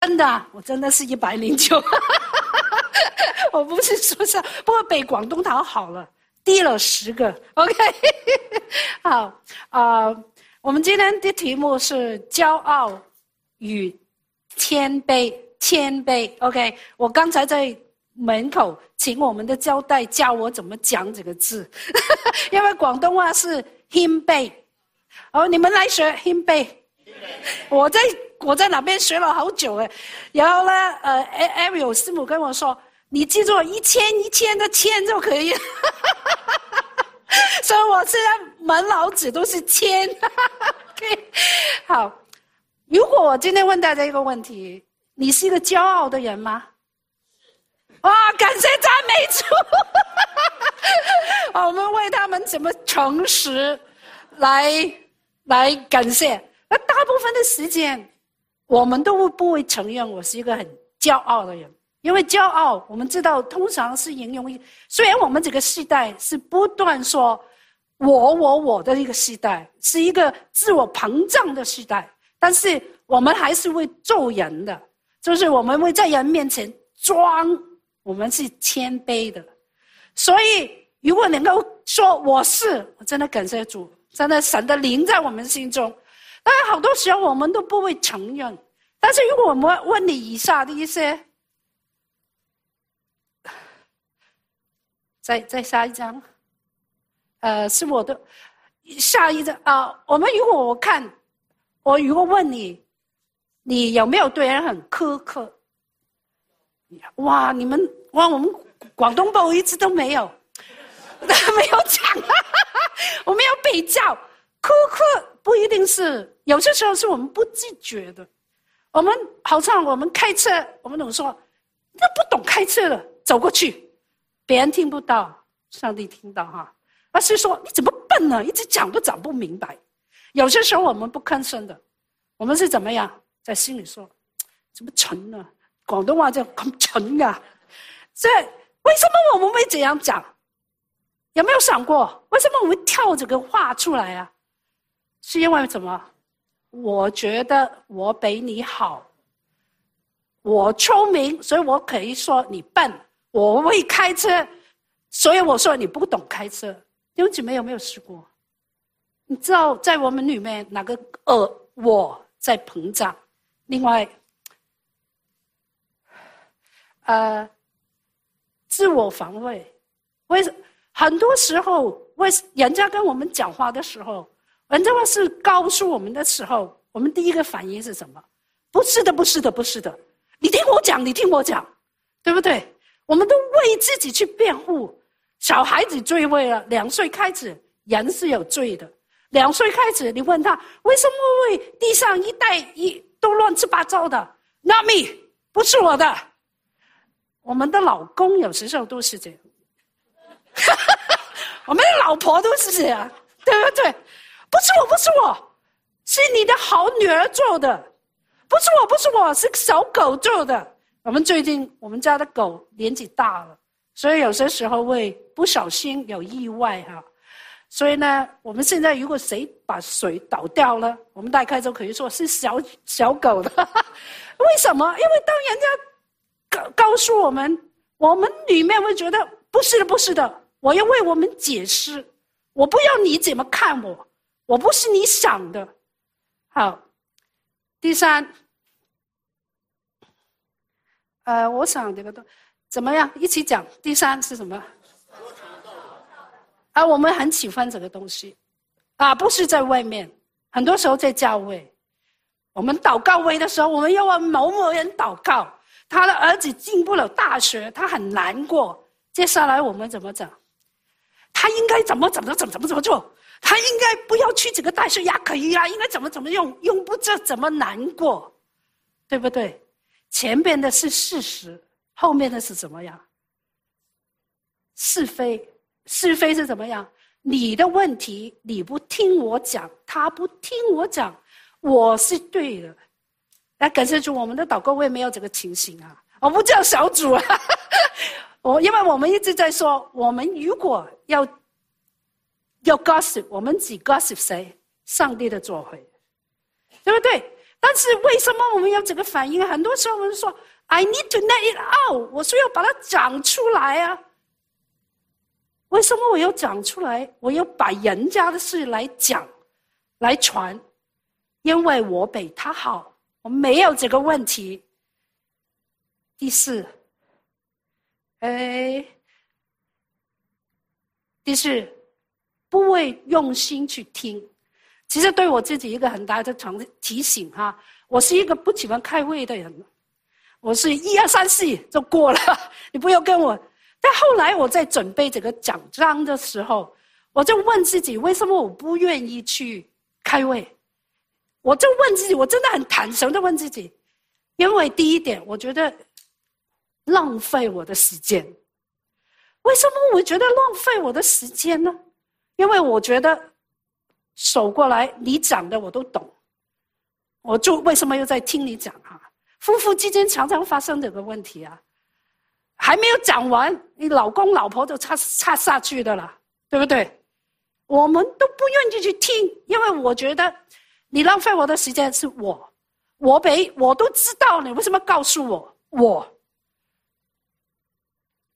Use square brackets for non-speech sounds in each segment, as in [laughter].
真的，我真的是一百零九。[laughs] 我不是说笑，不过被广东堂好了，低了十个。OK，[laughs] 好啊，我们今天的题目是骄傲与谦卑，谦卑。OK，我刚才在门口请我们的交代教我怎么讲这个字，[laughs] 因为广东话是谦卑。哦，你们来学谦卑。我在我在哪边学了好久哎，然后呢，呃，Ariel 师母跟我说。你记住一千一千的千就可以，[laughs] 所以我现在满脑子都是千。[laughs] 好，如果我今天问大家一个问题：你是一个骄傲的人吗？哇，感谢赞美主！[laughs] 我们为他们怎么诚实来来感谢。那大部分的时间，我们都不会承认我是一个很骄傲的人。因为骄傲，我们知道通常是形容。虽然我们这个时代是不断说“我我我”的一个时代，是一个自我膨胀的时代，但是我们还是会做人的，就是我们会在人面前装，我们是谦卑的。所以，如果能够说我是，我真的感谢主，真的神的灵在我们心中。当然，好多时候我们都不会承认。但是，如果我们问你以下的一些。再再下一张，呃，是我的下一张啊。我们如果我看，我如果问你，你有没有对人很苛刻？哇，你们哇，我们广东报一直都没有，没有讲，[laughs] 我们要比较苛刻，不一定是有些时候是我们不自觉的。我们好像我们开车，我们总说，那不懂开车了，走过去。别人听不到，上帝听到哈。而是说你怎么笨呢？一直讲都讲不明白。有些时候我们不吭声的，我们是怎么样在心里说，怎么沉呢？广东话叫很沉呀。这为什么我们会这样讲？有没有想过为什么我们跳这个话出来啊？是因为什么？我觉得我比你好，我聪明，所以我可以说你笨。我会开车，所以我说你不懂开车。弟兄姐妹有没有试过？你知道在我们里面哪个呃我在膨胀？另外，呃，自我防卫。为很多时候，为人家跟我们讲话的时候，人家话是告诉我们的时候，我们第一个反应是什么？不是的，不是的，不是的。你听我讲，你听我讲，对不对？我们都为自己去辩护，小孩子最会了。两岁开始，人是有罪的。两岁开始，你问他为什么会地上一袋一都乱七八糟的？Not me，不是我的。我们的老公有时候都是这样，[laughs] 我们的老婆都是这样，对不对？不是我，不是我，是你的好女儿做的。不是我，不是我，是小狗做的。我们最近我们家的狗年纪大了，所以有些时候会不小心有意外哈。所以呢，我们现在如果谁把水倒掉了，我们大概就可以说是小小狗的。[laughs] 为什么？因为当人家告告诉我们，我们里面会觉得不是的，不是的，我要为我们解释，我不要你怎么看我，我不是你想的。好，第三。呃，我想这个都怎么样？一起讲。第三是什么？啊，我们很喜欢这个东西，啊，不是在外面，很多时候在教会，我们祷告会的时候，我们要为某某人祷告，他的儿子进不了大学，他很难过。接下来我们怎么讲？他应该怎么怎么怎么怎么怎么做？他应该不要去这个大学呀，可以啊，应该怎么怎么用？用不着怎么难过，对不对？前面的是事实，后面的是怎么样？是非，是非是怎么样？你的问题，你不听我讲，他不听我讲，我是对的。来，感谢主，我们的祷告会没有这个情形啊！我不叫小组啊，[laughs] 我因为我们一直在说，我们如果要要 gossip，我们只 gossip 谁？上帝的作为，对不对？但是为什么我们有这个反应？很多时候我们说，I need to let it out，我说要把它讲出来啊。为什么我要讲出来？我要把人家的事来讲，来传，因为我比他好，我没有这个问题。第四，哎，第四，不会用心去听。其实对我自己一个很大的提提醒哈，我是一个不喜欢开会的人，我是一二三四就过了，[laughs] 你不要跟我。但后来我在准备这个奖章的时候，我就问自己，为什么我不愿意去开会？我就问自己，我真的很坦诚的问自己，因为第一点，我觉得浪费我的时间。为什么我觉得浪费我的时间呢？因为我觉得手过来你讲的我都懂，我就为什么又在听你讲啊？夫妇之间常常发生这个问题啊。还没有讲完，你老公老婆就插插下去的了，对不对？我们都不愿意去听，因为我觉得你浪费我的时间是我，我比我都知道你为什么告诉我我，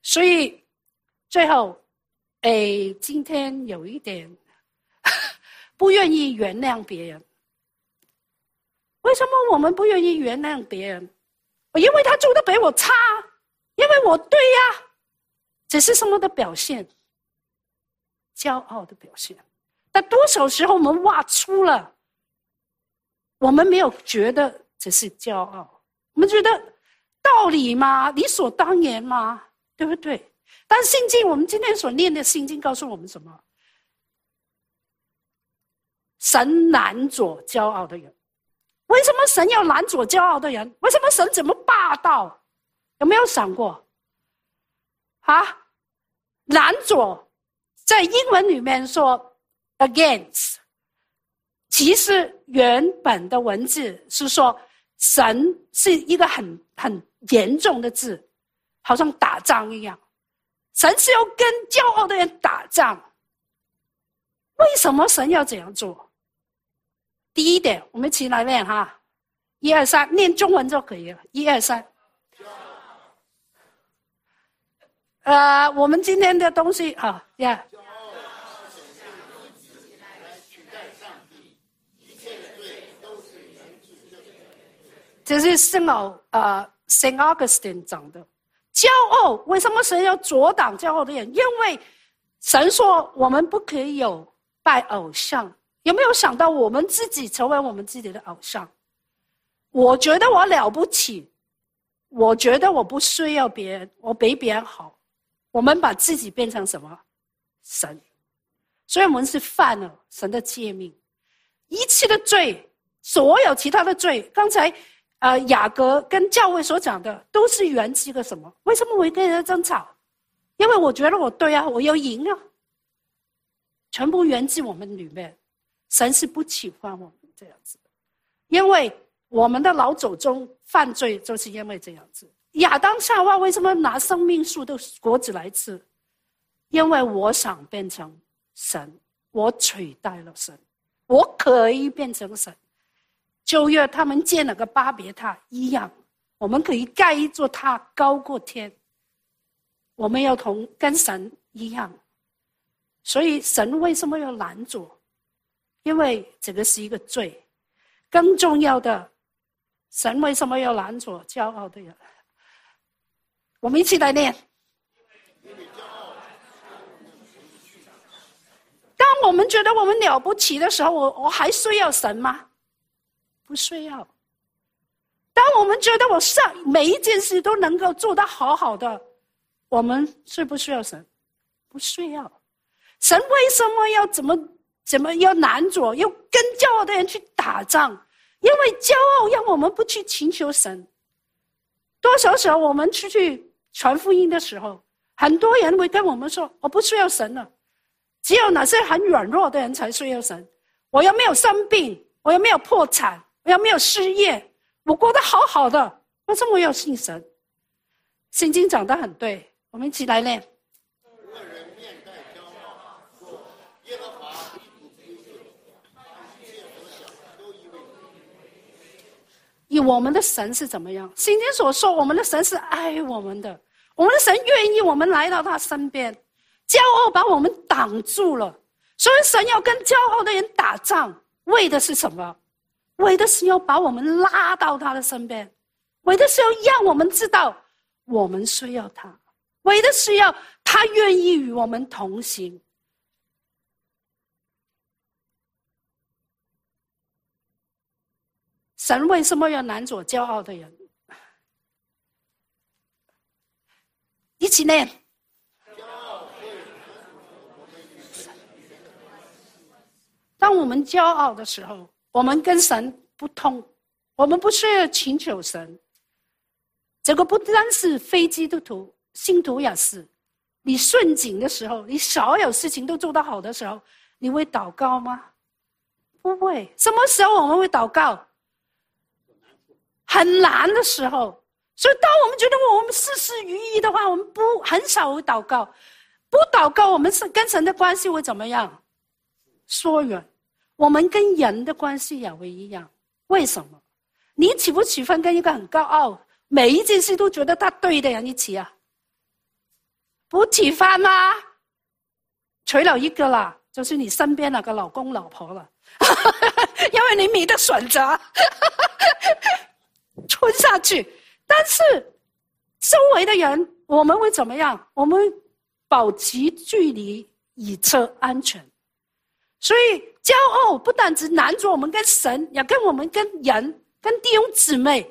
所以最后，哎，今天有一点 [laughs] 不愿意原谅别人。为什么我们不愿意原谅别人？因为他做的比我差。因为我对呀，这是什么的表现？骄傲的表现。但多少时候我们挖出了，我们没有觉得这是骄傲，我们觉得道理吗？理所当然吗？对不对？但心经，我们今天所念的心经告诉我们什么？神拦阻骄傲的人。为什么神要拦阻骄傲的人？为什么神这么霸道？有没有想过？啊，拦阻，在英文里面说 against，其实原本的文字是说神是一个很很严重的字，好像打仗一样。神是要跟骄傲的人打仗。为什么神要这样做？第一点，我们起来念哈，一二三，念中文就可以了，一二三。呃，我们今天的东西啊，呀。这是圣奥呃圣奥古斯丁讲的。骄傲，为什么神要阻挡骄傲的人？因为神说我们不可以有拜偶像。有没有想到我们自己成为我们自己的偶像？我觉得我了不起，我觉得我不需要别人，我比别人好。我们把自己变成什么神？所以我们是犯了神的诫命，一切的罪，所有其他的罪。刚才，呃，雅各跟教会所讲的，都是源自一个什么？为什么我会跟人家争吵？因为我觉得我对啊，我要赢啊。全部源自我们里面，神是不喜欢我们这样子的，因为我们的老祖宗犯罪就是因为这样子。亚当夏娃为什么拿生命树的果子来吃？因为我想变成神，我取代了神，我可以变成神。就约他们建了个巴别塔一样，我们可以盖一座塔高过天。我们要同跟神一样，所以神为什么要拦阻？因为这个是一个罪。更重要的，神为什么要拦阻骄傲的人？我们一起来念。当我们觉得我们了不起的时候，我我还需要神吗？不需要。当我们觉得我上每一件事都能够做得好好的，我们需不需要神？不需要。神为什么要怎么怎么要难做，要跟骄傲的人去打仗？因为骄傲让我们不去请求神。多少时候我们出去？传福音的时候，很多人会跟我们说：“我不需要神了，只有那些很软弱的人才需要神。我又没有生病，我又没有破产，我要没有失业，我过得好好的，为什么我要信神？”圣经讲的很对，我们一起来念。以我们的神是怎么样？圣经所说，我们的神是爱我们的，我们的神愿意我们来到他身边。骄傲把我们挡住了，所以神要跟骄傲的人打仗，为的是什么？为的是要把我们拉到他的身边，为的是要让我们知道我们需要他，为的是要他愿意与我们同行。神为什么要拦阻骄傲的人？一起念。当我们骄傲的时候，我们跟神不通，我们不需要请求神。这个不单是非基督徒，信徒也是。你顺境的时候，你所有事情都做得好的时候，你会祷告吗？不会。什么时候我们会祷告？很难的时候，所以当我们觉得我们事事如意的话，我们不很少会祷告。不祷告，我们是跟神的关系会怎么样？疏远。我们跟人的关系也会一样。为什么？你起不起分跟一个很高傲、每一件事都觉得他对的人一起啊？不起分吗？除了一个啦，就是你身边那个老公老婆了，[laughs] 因为你没得选择。[laughs] 吞下去，但是周围的人我们会怎么样？我们保持距离以测安全。所以骄傲不单只拦住我们跟神，也跟我们跟人、跟弟兄姊妹、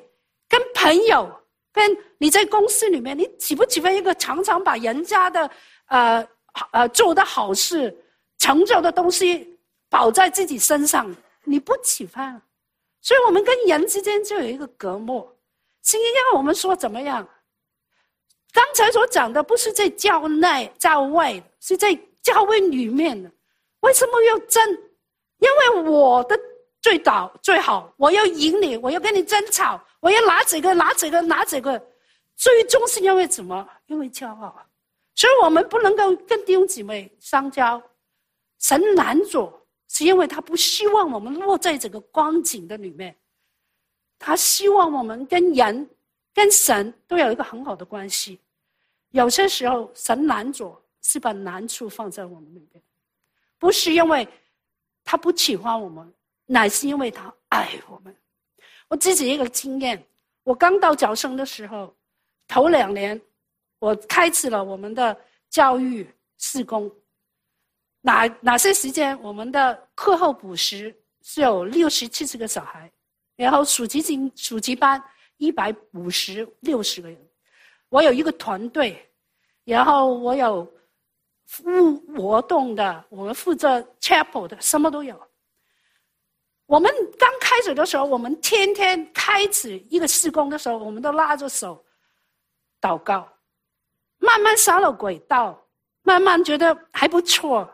跟朋友、跟你在公司里面，你喜不喜欢一个常常把人家的呃呃做的好事、成就的东西保在自己身上？你不喜欢。所以我们跟人之间就有一个隔膜。今天要我们说怎么样？刚才所讲的不是在教内、教外，是在教会里面的。为什么要争？因为我的最早最好，我要赢你，我要跟你争吵，我要拿这个拿这个拿这个，最终是因为什么？因为骄傲。所以我们不能够跟弟兄姊妹相交。神拦阻。是因为他不希望我们落在这个光景的里面，他希望我们跟人、跟神都有一个很好的关系。有些时候，神难做，是把难处放在我们里面，不是因为他不喜欢我们，乃是因为他爱我们。我自己一个经验，我刚到角生的时候，头两年，我开始了我们的教育施工。哪哪些时间我们的课后补习是有六十七十个小孩，然后暑期进暑期班一百五十六十个人，我有一个团队，然后我有务活动的，我们负责 chapel 的，什么都有。我们刚开始的时候，我们天天开始一个施工的时候，我们都拉着手祷告，慢慢上了轨道，慢慢觉得还不错。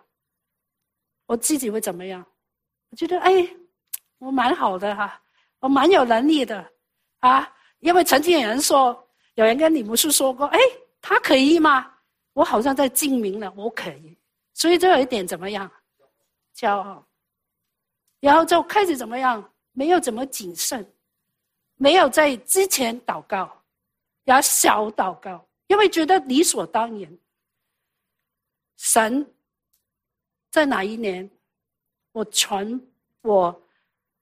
我自己会怎么样？我觉得哎，我蛮好的哈，我蛮有能力的啊。因为曾经有人说，有人跟李牧师说过，哎，他可以吗？我好像在证明了我可以，所以这有一点怎么样，骄傲。然后就开始怎么样？没有怎么谨慎，没有在之前祷告，然后小祷告，因为觉得理所当然，神。在哪一年，我传我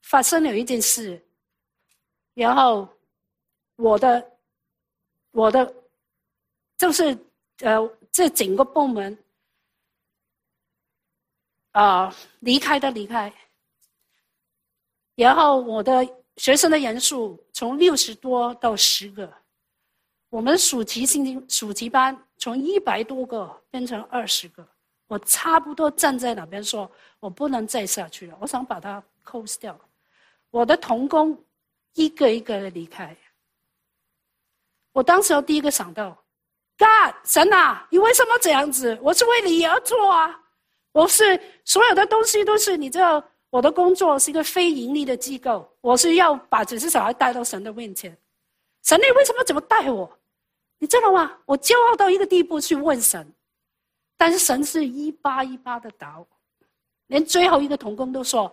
发生了一件事，然后我的我的就是呃，这整个部门啊离开的离开，然后我的学生的人数从六十多到十个，我们暑期星期暑期班从一百多个变成二十个。我差不多站在那边说，我不能再下去了。我想把它 close 掉。我的童工一个一个的离开。我当时第一个想到哥神啊，你为什么这样子？我是为你而做啊！我是所有的东西都是你知道，我的工作是一个非盈利的机构，我是要把这些小孩带到神的面前。神，你为什么怎么带我？你知道吗？我骄傲到一个地步去问神。但是神是一巴一巴的打我，连最后一个童工都说：“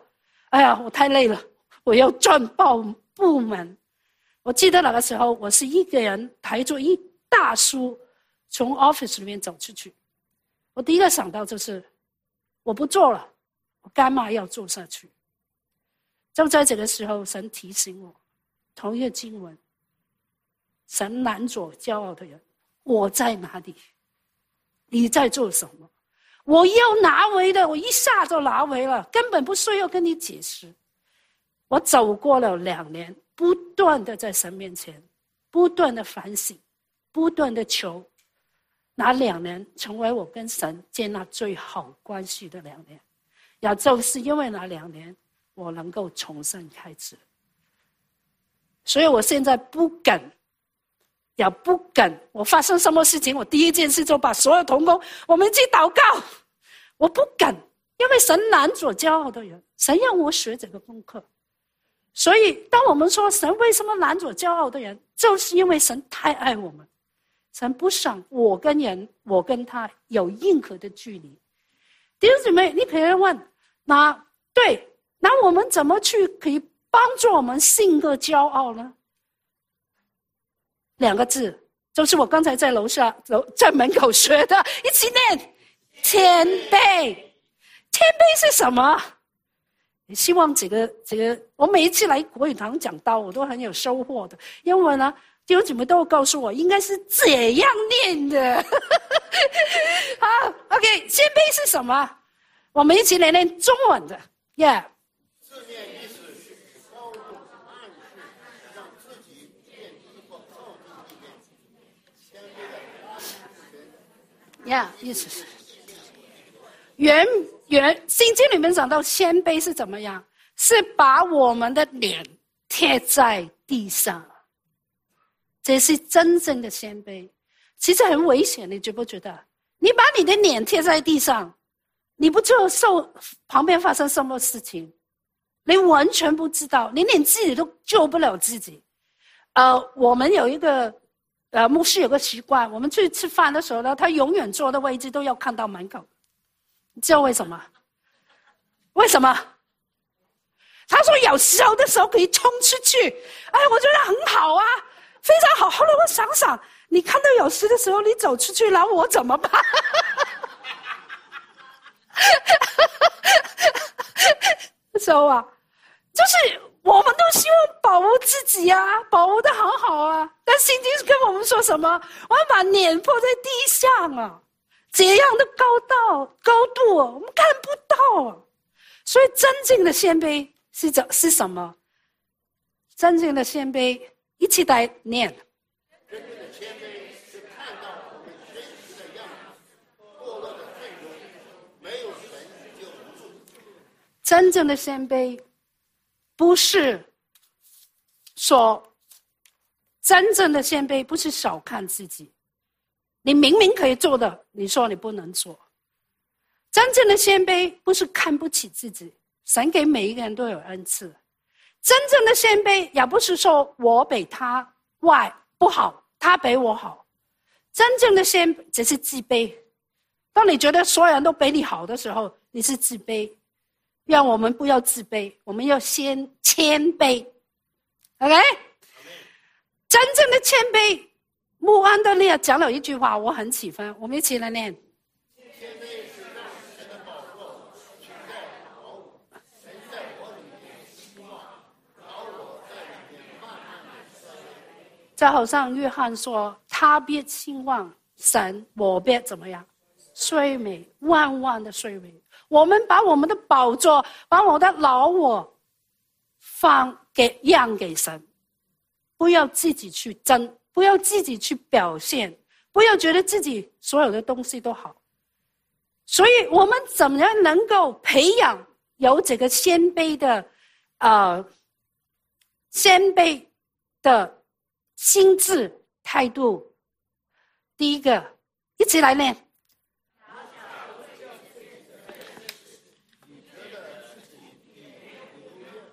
哎呀，我太累了，我要转报部门，我记得那个时候，我是一个人抬着一大书从 office 里面走出去。我第一个想到就是，我不做了，我干嘛要做下去？就在这个时候，神提醒我，同一个经文，神拦阻骄傲的人，我在哪里？你在做什么？我要拿回的，我一下就拿回了，根本不需要跟你解释。我走过了两年。不断的在神面前，不断的反省，不断的求，那两年成为我跟神建立最好关系的两年，也就是因为那两年，我能够重生开始。所以我现在不敢，也不敢，我发生什么事情，我第一件事就把所有同工，我们去祷告。我不敢，因为神难做骄傲的人，神让我学这个功课。所以，当我们说神为什么拦阻骄傲的人，就是因为神太爱我们，神不想我跟人，我跟他有任何的距离。弟兄姊妹，你可能问：那对，那我们怎么去可以帮助我们性格骄傲呢？两个字，就是我刚才在楼下楼在门口学的，一起念：谦卑。谦卑是什么？希望这个这个，我每一次来国语堂讲道，我都很有收获的。因为呢，弟兄姊妹都告诉我，应该是怎样念的。[laughs] 好，OK，谦卑是什么？我们一起来念中文的，Yeah。Yeah，意思是原。原圣经里面讲到谦卑是怎么样？是把我们的脸贴在地上，这是真正的谦卑。其实很危险，你觉不觉得？你把你的脸贴在地上，你不就受旁边发生什么事情？你完全不知道，你连自己都救不了自己。呃，我们有一个呃牧师有个习惯，我们去吃饭的时候呢，他永远坐的位置都要看到门口。你知道为什么？为什么？他说有时候的时候可以冲出去，哎，我觉得很好啊，非常好。后来我想想，你看到有事的时候你走出去，然后我怎么办？[laughs] 说啊，就是我们都希望保护自己啊，保护的很好啊。但圣经跟我们说什么？我要把脸泼在地上啊。这样的高道高度，我们看不到。所以，真正的谦卑是怎是什么？真正的谦卑，一起来念。真正的谦卑是看到我们真实的样子，堕落的罪中，没有神就无助。真正的谦卑，不是说真正的谦卑，不是小看自己。你明明可以做的，你说你不能做。真正的谦卑不是看不起自己，神给每一个人都有恩赐。真正的谦卑也不是说我比他外不好，他比我好。真正的谦只是自卑。当你觉得所有人都比你好的时候，你是自卑。让我们不要自卑，我们要先谦卑。OK，真正的谦卑。穆安德烈讲了一句话，我很喜欢，我们一起来念。在好像约翰说：“他别兴旺神，我别怎么样，衰美万万的衰美。我们把我们的宝座，把我的老我放给让给神，不要自己去争。”不要自己去表现，不要觉得自己所有的东西都好。所以我们怎么样能够培养有这个谦卑的，呃，谦卑的心智态度？第一个，一起来练。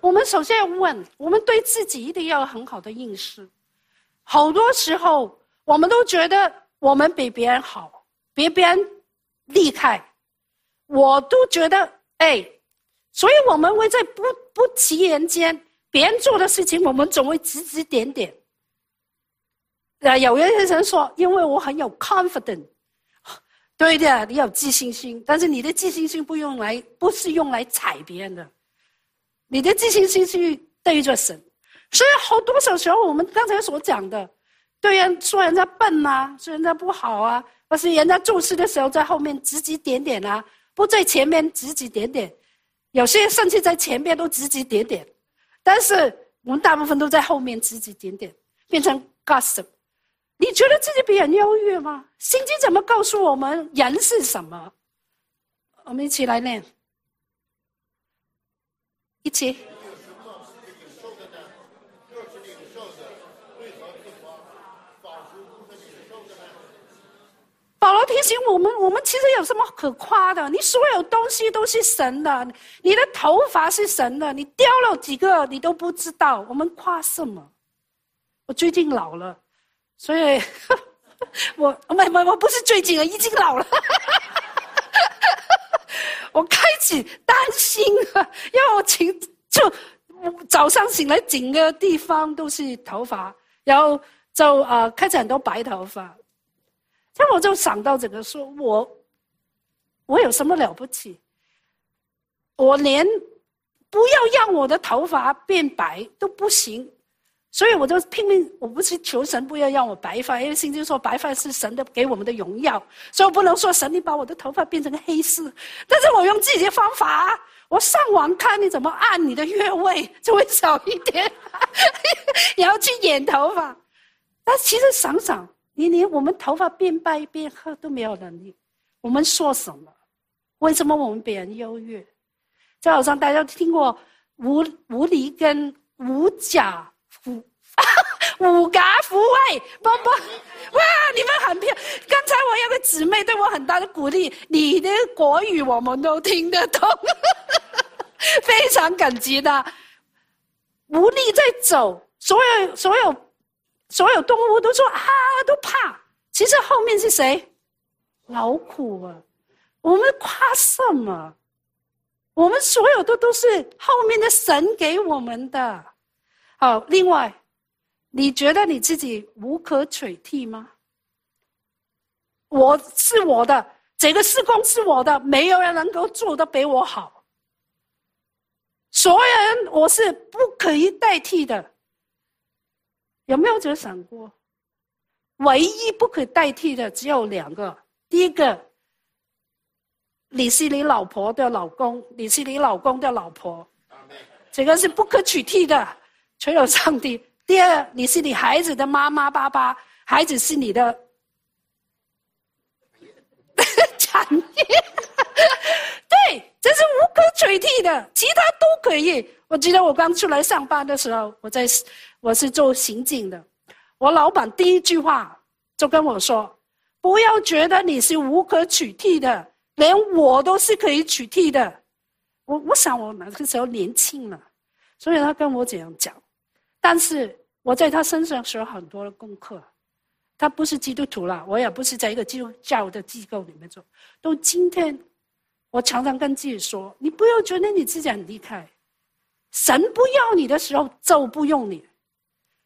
我们首先要问，我们对自己一定要有很好的认识。好多时候，我们都觉得我们比别人好，比别人厉害。我都觉得，哎，所以我们会在不不其言间，别人做的事情，我们总会指指点点。呃，有些人说，因为我很有 confidence，对的，你有自信心，但是你的自信心不用来，不是用来踩别人的，你的自信心是对着神。所以好多少时候，我们刚才所讲的，对人说人家笨啊，说人家不好啊，或是人家做事的时候在后面指指点点啊，不在前面指指点点，有些甚至在前面都指指点点，但是我们大部分都在后面指指点点，变成 gossip。你觉得自己比人优越吗？圣经怎么告诉我们人是什么？我们一起来念，一起。保罗提醒我们：我们其实有什么可夸的？你所有东西都是神的，你的头发是神的，你掉了几个你都不知道。我们夸什么？我最近老了。所以，[laughs] 我没没我不是最近啊，已经老了。[laughs] 我开始担心了，因为我醒就早上醒来，整个地方都是头发，然后就啊开始很多白头发。那我就想到这个，说我我有什么了不起？我连不要让我的头发变白都不行。所以我就拼命，我不是求神不要让我白发，因为圣经说白发是神的给我们的荣耀，所以我不能说神你把我的头发变成黑丝，但是我用自己的方法，我上网看你怎么按你的穴位就会少一点，[laughs] 然后去染头发。但其实想想，你连我们头发变白变黑都没有能力，我们说什么？为什么我们比人优越？就好像大家听过无无离跟无甲。五 [laughs] 五嘎福位，宝宝，哇！你们很漂亮。刚才我有个姊妹对我很大的鼓励，你的国语我们都听得懂，[laughs] 非常感激的。无力在走，所有所有所有动物都说啊，都怕。其实后面是谁？老虎啊！我们夸什么？我们所有的都是后面的神给我们的。好，另外，你觉得你自己无可取替吗？我是我的，这个施工是我的，没有人能够做得比我好。所有人，我是不可以代替的。有没有这想过？唯一不可代替的只有两个。第一个，你是你老婆的老公，你是你老公的老婆，这个是不可取替的。除了上帝，[laughs] 第二，你是你孩子的妈妈、爸爸，孩子是你的 [laughs] 产业，[laughs] 对，这是无可取替的，其他都可以。我记得我刚出来上班的时候，我在我是做刑警的，我老板第一句话就跟我说：“不要觉得你是无可取替的，连我都是可以取替的。”我我想我那个时候年轻了，所以他跟我这样讲。但是我在他身上学很多的功课，他不是基督徒了，我也不是在一个基督教的机构里面做。到今天，我常常跟自己说：你不要觉得你自己很厉害，神不要你的时候就不用你。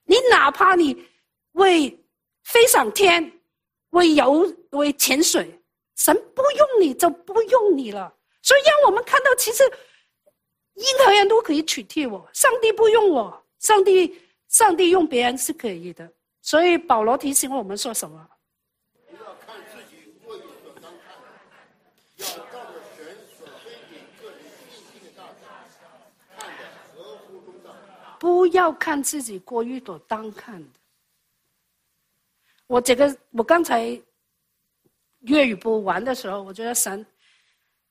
你哪怕你为飞上天、为游、为潜水，神不用你就不用你了。所以让我们看到，其实任何人都可以取替我，上帝不用我。上帝，上帝用别人是可以的，所以保罗提醒我们说什么？不要看自己过于所当看，要照着神所给个人信心的大小，看。不要看自己过于所当看的。我这个，我刚才粤语播完的时候，我觉得神，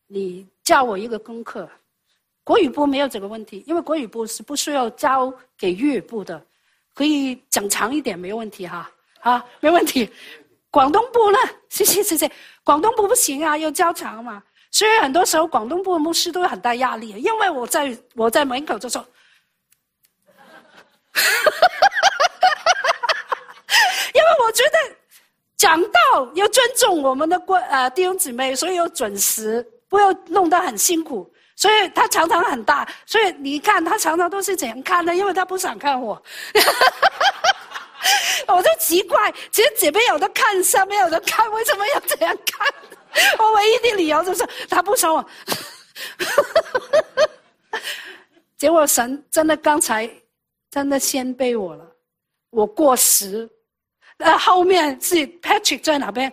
你教我一个功课。国语部没有这个问题，因为国语部是不需要交给粤语部的，可以讲长一点没问题哈，啊，没问题。广东部呢？谢谢谢谢。广东部不行啊，要交长嘛。所以很多时候广东部的牧师都有很大压力，因为我在我在门口就说，[laughs] 因为我觉得讲道要尊重我们的关呃弟兄姊妹，所以要准时，不要弄得很辛苦。所以他常常很大，所以你看他常常都是怎样看的？因为他不想看我，[laughs] 我就奇怪，其实姐妹有的看，上面有的看，为什么要这样看？我唯一的理由就是他不说我。[laughs] 结果神真的刚才真的先背我了，我过时，那后面是 Patrick 在哪边？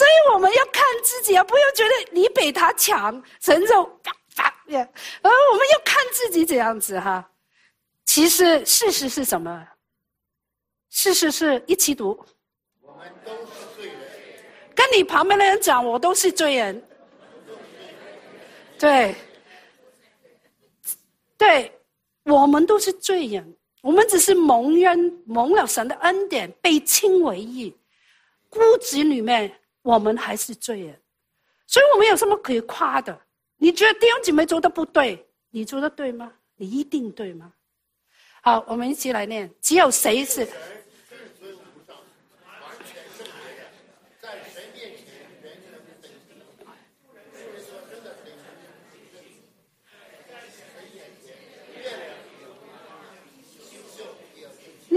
所以我们要看自己啊，不要觉得你比他强，神就啪啪。而我们要看自己这样子哈。其实事实是什么？事实是一起读。我们都是罪人。跟你旁边的人讲，我都是罪人。对，对，我们都是罪人。我们只是蒙恩蒙了神的恩典，被称为义。孤子里面，我们还是罪人。所以我们有什么可以夸的？你觉得弟兄姐妹做的不对，你做的对吗？你一定对吗？好，我们一起来念。只有谁是？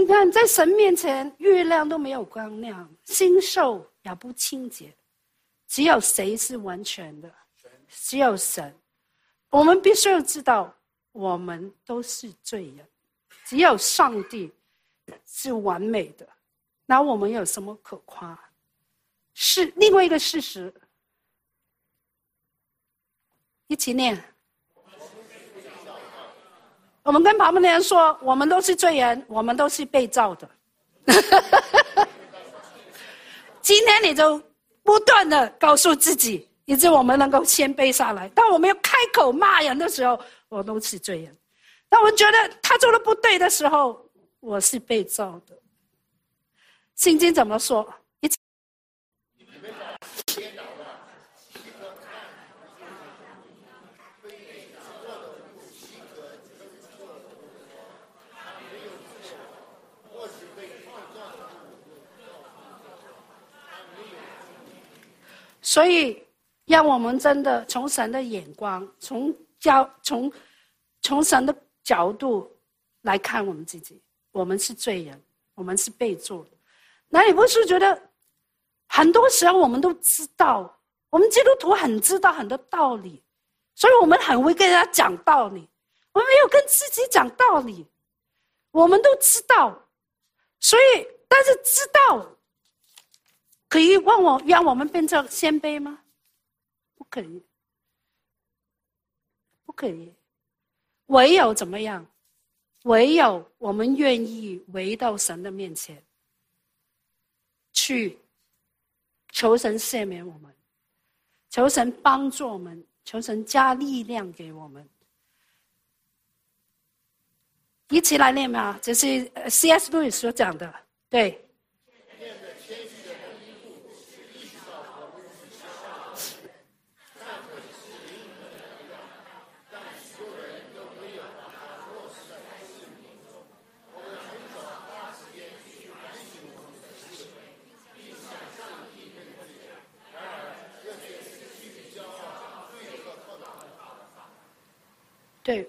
你看，在神面前，月亮都没有光亮，星宿也不清洁，只有谁是完全的？只有神。我们必须要知道，我们都是罪人。只有上帝是完美的，那我们有什么可夸？是另外一个事实。一起念。我们跟旁边的人说，我们都是罪人，我们都是被造的。[laughs] 今天你就不断的告诉自己，以致我们能够谦卑下来。当我们要开口骂人的时候，我都是罪人。当我们觉得他做的不对的时候，我是被造的。圣经怎么说？一。所以，让我们真的从神的眼光，从教，从从神的。角度来看我们自己，我们是罪人，我们是被做的。那你不是觉得很多时候我们都知道，我们基督徒很知道很多道理，所以我们很会跟人家讲道理。我们没有跟自己讲道理，我们都知道，所以但是知道可以让我让我们变成先卑吗？不可以，不可以。唯有怎么样？唯有我们愿意回到神的面前，去求神赦免我们，求神帮助我们，求神加力量给我们。一起来念吧，这是 C.S. 路易所讲的，对。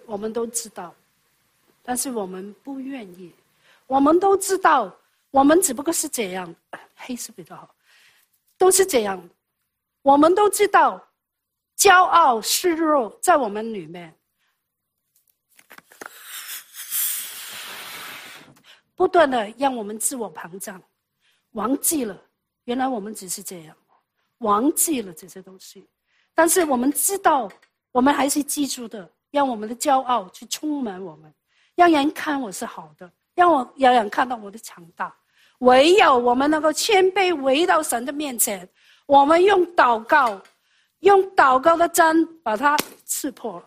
我们都知道，但是我们不愿意。我们都知道，我们只不过是这样，黑色比较好，都是这样。我们都知道，骄傲、示弱在我们里面，不断的让我们自我膨胀，忘记了原来我们只是这样，忘记了这些东西。但是我们知道，我们还是记住的。让我们的骄傲去充满我们，让人看我是好的，让我让人看到我的强大。唯有我们能够谦卑回到神的面前，我们用祷告，用祷告的针把它刺破，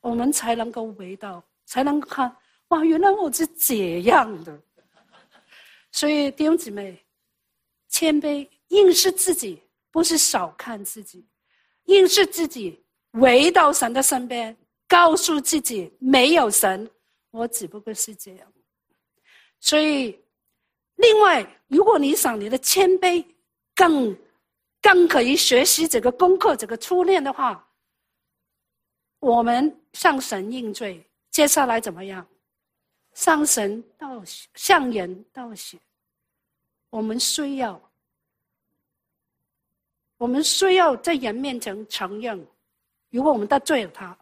我们才能够回到，才能看哇，原来我是这样的。所以弟兄姊妹，谦卑应是自己，不是少看自己，应是自己回到神的身边。告诉自己没有神，我只不过是这样。所以，另外，如果你想你的谦卑更更可以学习这个功课、这个初恋的话，我们向神认罪，接下来怎么样？上神道向人道血，我们需要，我们需要在人面前承认，如果我们得罪了他，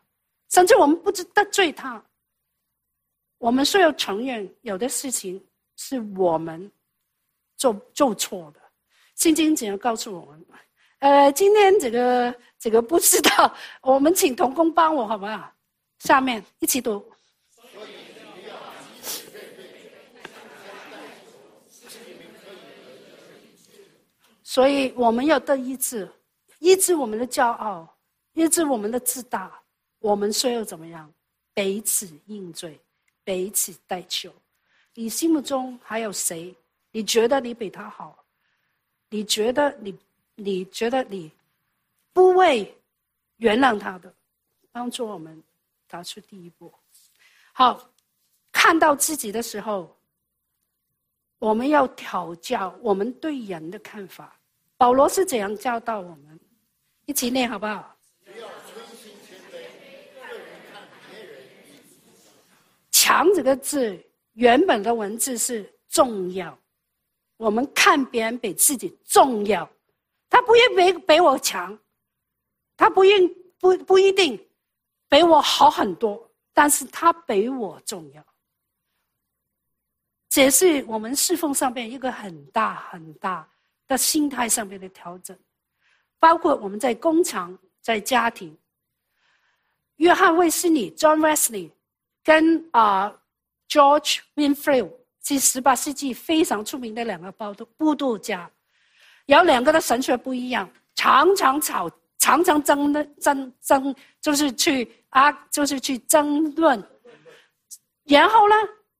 甚至我们不知得罪他，我们需要承认有的事情是我们做做错的。圣经怎样告诉我们？呃，今天这个这个不知道，我们请童工帮我好不好？下面一起读。所以我们要得医治，医治我们的骄傲，医治我们的自大。我们需要怎么样？彼此应罪，彼此代求。你心目中还有谁？你觉得你比他好？你觉得你？你觉得你不会原谅他的？帮助我们踏出第一步。好，看到自己的时候，我们要调教我们对人的看法。保罗是怎样教导我们？一起念好不好？强这个字原本的文字是重要，我们看别人比自己重要。他不一定比比我强，他不一不不一定比我好很多，但是他比我重要。这是我们侍奉上面一个很大很大。的心态上面的调整，包括我们在工厂、在家庭。约翰卫斯理 （John Wesley） 跟啊 George Winfield 是十八世纪非常出名的两个布道布道家，有两个的神学不一样，常常吵，常常争的争争，就是去啊，就是去争论。然后呢，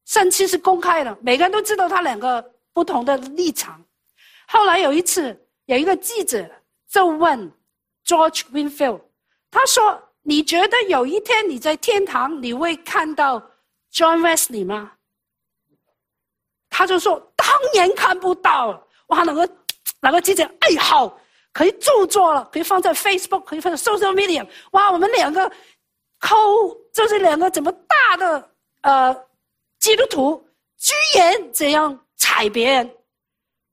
甚至是公开的，每个人都知道他两个不同的立场。后来有一次，有一个记者就问 George Winfield，他说：“你觉得有一天你在天堂，你会看到 John Wesley 吗？”他就说：“当然看不到。”哇，那个那个记者，哎，好，可以著作了，可以放在 Facebook，可以放在 Social Media。哇，我们两个抠，就是两个怎么大的呃基督徒，居然这样踩别人。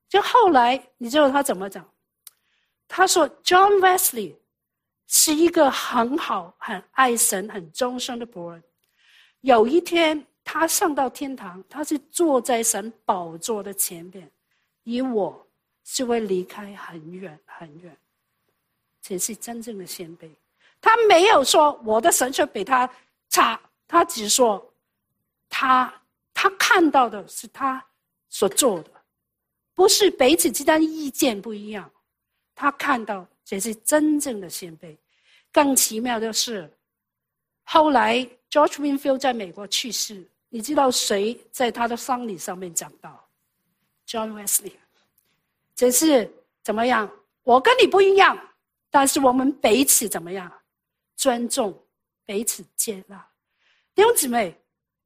就后来，你知道他怎么讲？他说：“John Wesley 是一个很好、很爱神、很忠心的仆人。有一天，他上到天堂，他是坐在神宝座的前边，而我是会离开很远很远。这是真正的谦卑。他没有说我的神学比他差，他只说他他看到的是他所做的。”不是彼此之间意见不一样，他看到这是真正的谦卑。更奇妙的是，后来 George Winfield 在美国去世，你知道谁在他的丧礼上面讲到？John Wesley。这是怎么样？我跟你不一样，但是我们彼此怎么样？尊重，彼此接纳。弟兄姊妹。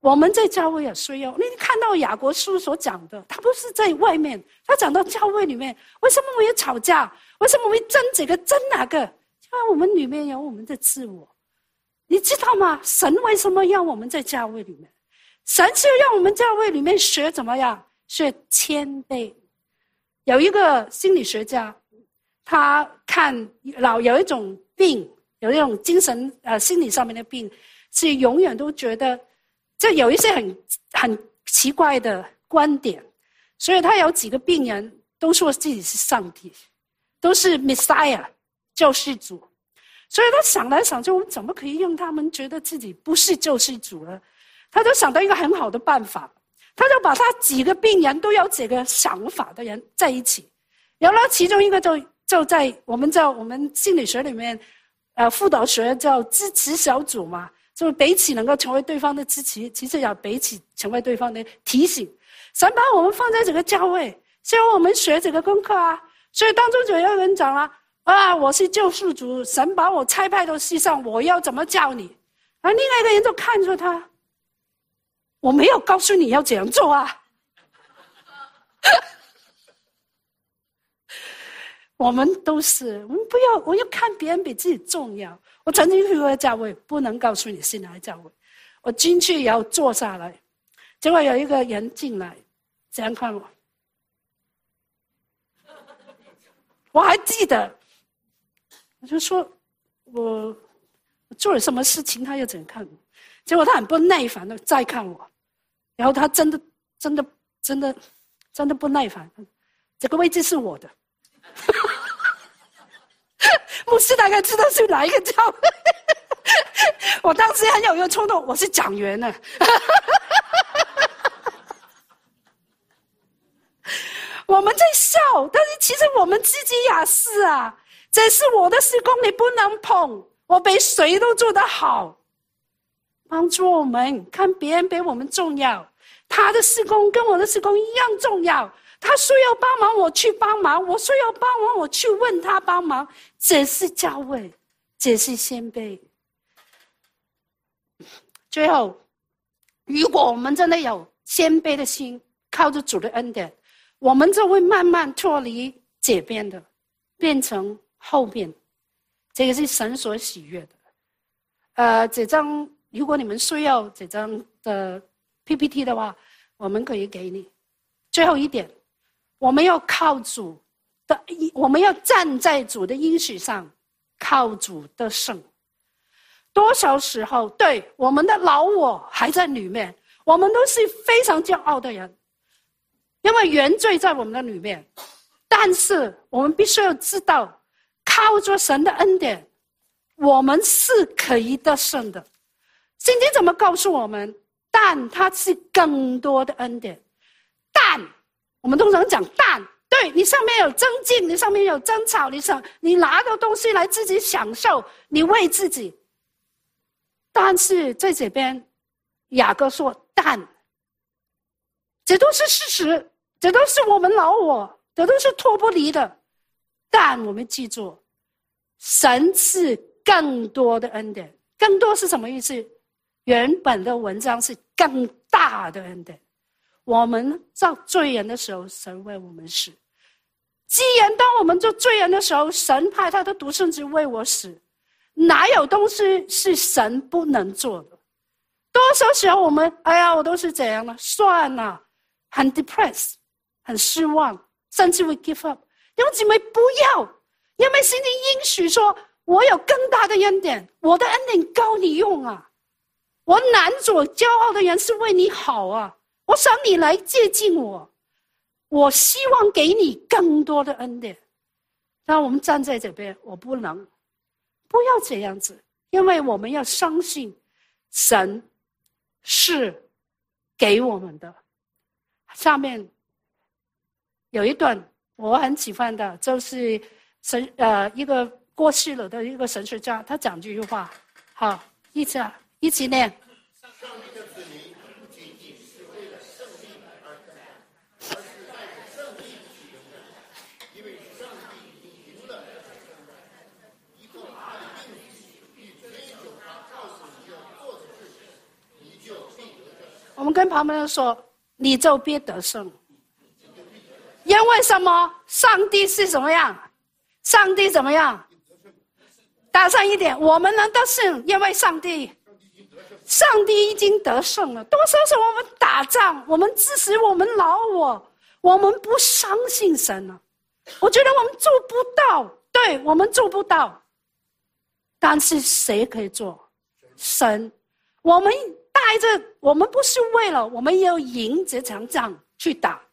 我们在教会也需要。你看到雅各书所讲的，他不是在外面，他讲到教会里面，为什么我们吵架？为什么我们争这个争那个？因为我们里面有我们的自我，你知道吗？神为什么要我们在教会里面？神是要我们教会里面学怎么样？学谦卑。有一个心理学家，他看老有一种病，有一种精神呃心理上面的病，是永远都觉得。这有一些很很奇怪的观点，所以他有几个病人都说自己是上帝，都是 Messiah 救世主，所以他想来想去，我们怎么可以让他们觉得自己不是救世主呢？他就想到一个很好的办法，他就把他几个病人都有几个想法的人在一起，然后其中一个就就在我们叫我们心理学里面，呃，辅导学叫支持小组嘛。就是彼此能够成为对方的支持，其实要彼此成为对方的提醒。神把我们放在这个教会，希望我们学这个功课啊。所以当中就有人讲了：啊，啊我是救世主，神把我差派到世上，我要怎么教你？而另外一个人就看着他，我没有告诉你要怎样做啊。[laughs] 我们都是，我们不要，我要看别人比自己重要。我曾经去过教会，不能告诉你是哪个教会。我进去以后坐下来，结果有一个人进来，这样看我，我还记得，就说我做了什么事情，他又怎样看我？结果他很不耐烦的再看我，然后他真的真的真的真的不耐烦，这个位置是我的。[laughs] 牧师大概知道是哪一个教，我当时很有一个冲动，我是讲员呢。[laughs] 我们在笑，但是其实我们自己也是啊。这是我的施工，你不能碰。我比谁都做得好，帮助我们看别人比我们重要。他的施工跟我的施工一样重要。他说要帮忙，我去帮忙；我说要帮忙，我去问他帮忙。这是教会，这是先辈。最后，如果我们真的有谦卑的心，靠着主的恩典，我们就会慢慢脱离这边的，变成后面。这个是神所喜悦的。呃，这张如果你们需要这张的 PPT 的话，我们可以给你。最后一点。我们要靠主的，我们要站在主的应许上，靠主的胜。多少时候，对我们的老我还在里面，我们都是非常骄傲的人，因为原罪在我们的里面。但是我们必须要知道，靠着神的恩典，我们是可以得胜的。圣经怎么告诉我们？但它是更多的恩典，但。我们通常讲但，对你上面有增进，你上面有争吵，你想你拿到东西来自己享受，你为自己。但是在这边，雅各说但，这都是事实，这都是我们老我，这都是脱不离的。但我们记住，神赐更多的恩典，更多是什么意思？原本的文章是更大的恩典。我们造罪人的时候，神为我们死；既然当我们做罪人的时候，神派他的独生子为我死，哪有东西是神不能做的？多少时候我们哎呀，我都是怎样了，算了，很 depressed，很失望，甚至会 give up。因为姊妹不要，因为圣经应许说，我有更大的恩典，我的恩典够你用啊！我难做骄傲的人是为你好啊！我想你来接近我，我希望给你更多的恩典。那我们站在这边，我不能，不要这样子，因为我们要相信神是给我们的。下面有一段我很喜欢的，就是神呃一个过世了的一个神学家，他讲这句话，好，一起一起念。我们跟旁边人说：“你就别得胜，因为什么？上帝是什么样？上帝怎么样？大声一点！我们能得胜，因为上帝，上帝已经得胜了。多少是我们打仗，我们支持我们老我，我们不相信神了。我觉得我们做不到，对我们做不到。但是谁可以做？神，我们。”带着我们不是为了我们要赢这场仗去打，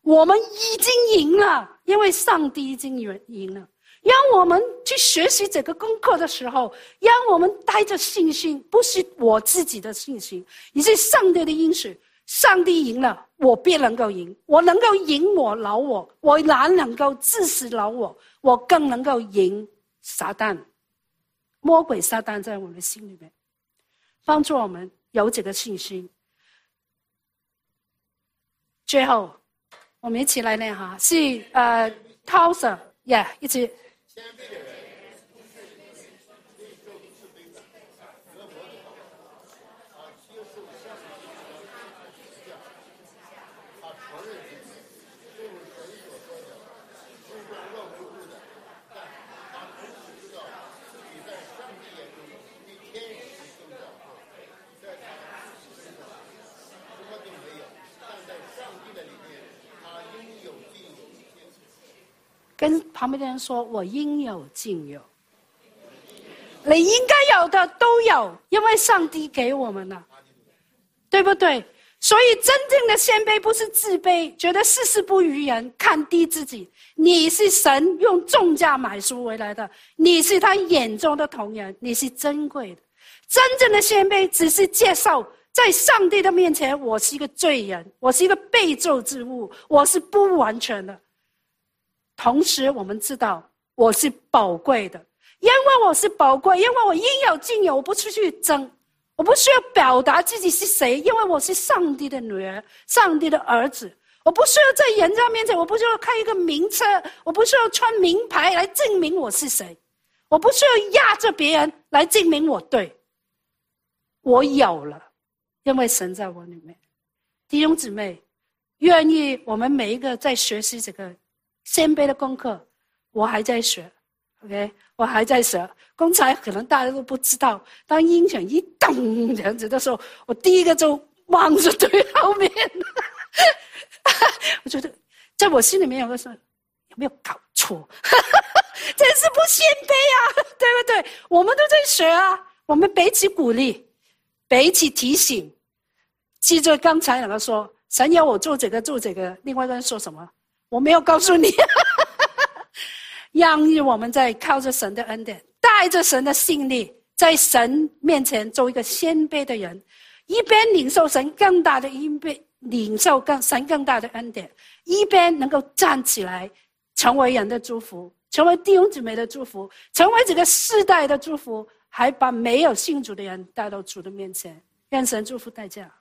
我们已经赢了，因为上帝已经赢赢了。让我们去学习这个功课的时候，让我们带着信心，不是我自己的信心，也是上帝的应许。上帝赢了，我必能够赢。我能够赢我老我，我哪能够致死老我？我更能够赢撒旦、魔鬼撒旦在我们的心里面，帮助我们。有这个信心。最后，我们一起来念哈，是呃，涛 Sir，耶，一起。跟旁边的人说：“我应有尽有。”你应该有的都有，因为上帝给我们了，对不对？所以真正的谦卑不是自卑，觉得事事不如人，看低自己。你是神用重价买赎回来的，你是他眼中的同人，你是珍贵的。真正的谦卑只是介绍，在上帝的面前，我是一个罪人，我是一个被咒之物，我是不完全的。同时，我们知道我是宝贵的，因为我是宝贵，因为我应有尽有，我不出去争。我不需要表达自己是谁，因为我是上帝的女儿，上帝的儿子。我不需要在人家面前，我不需要开一个名车，我不需要穿名牌来证明我是谁，我不需要压着别人来证明我对。我有了，因为神在我里面。弟兄姊妹，愿意我们每一个在学习这个谦卑的功课，我还在学。OK，我还在学。刚才可能大家都不知道，当音响一咚这样子的时候，我第一个就望着最后面。[laughs] 我觉得，在我心里面有个说，有没有搞错？[laughs] 真是不谦卑啊，对不对？我们都在学啊，我们彼此鼓励，彼此提醒。记住刚才两个说，想要我做这个做这个，另外一个人说什么？我没有告诉你。[laughs] 让我们在靠着神的恩典，带着神的信力，在神面前做一个谦卑的人，一边领受神更大的一边领受更神更大的恩典，一边能够站起来，成为人的祝福，成为弟兄姊妹的祝福，成为这个世代的祝福，还把没有信主的人带到主的面前。愿神祝福大家。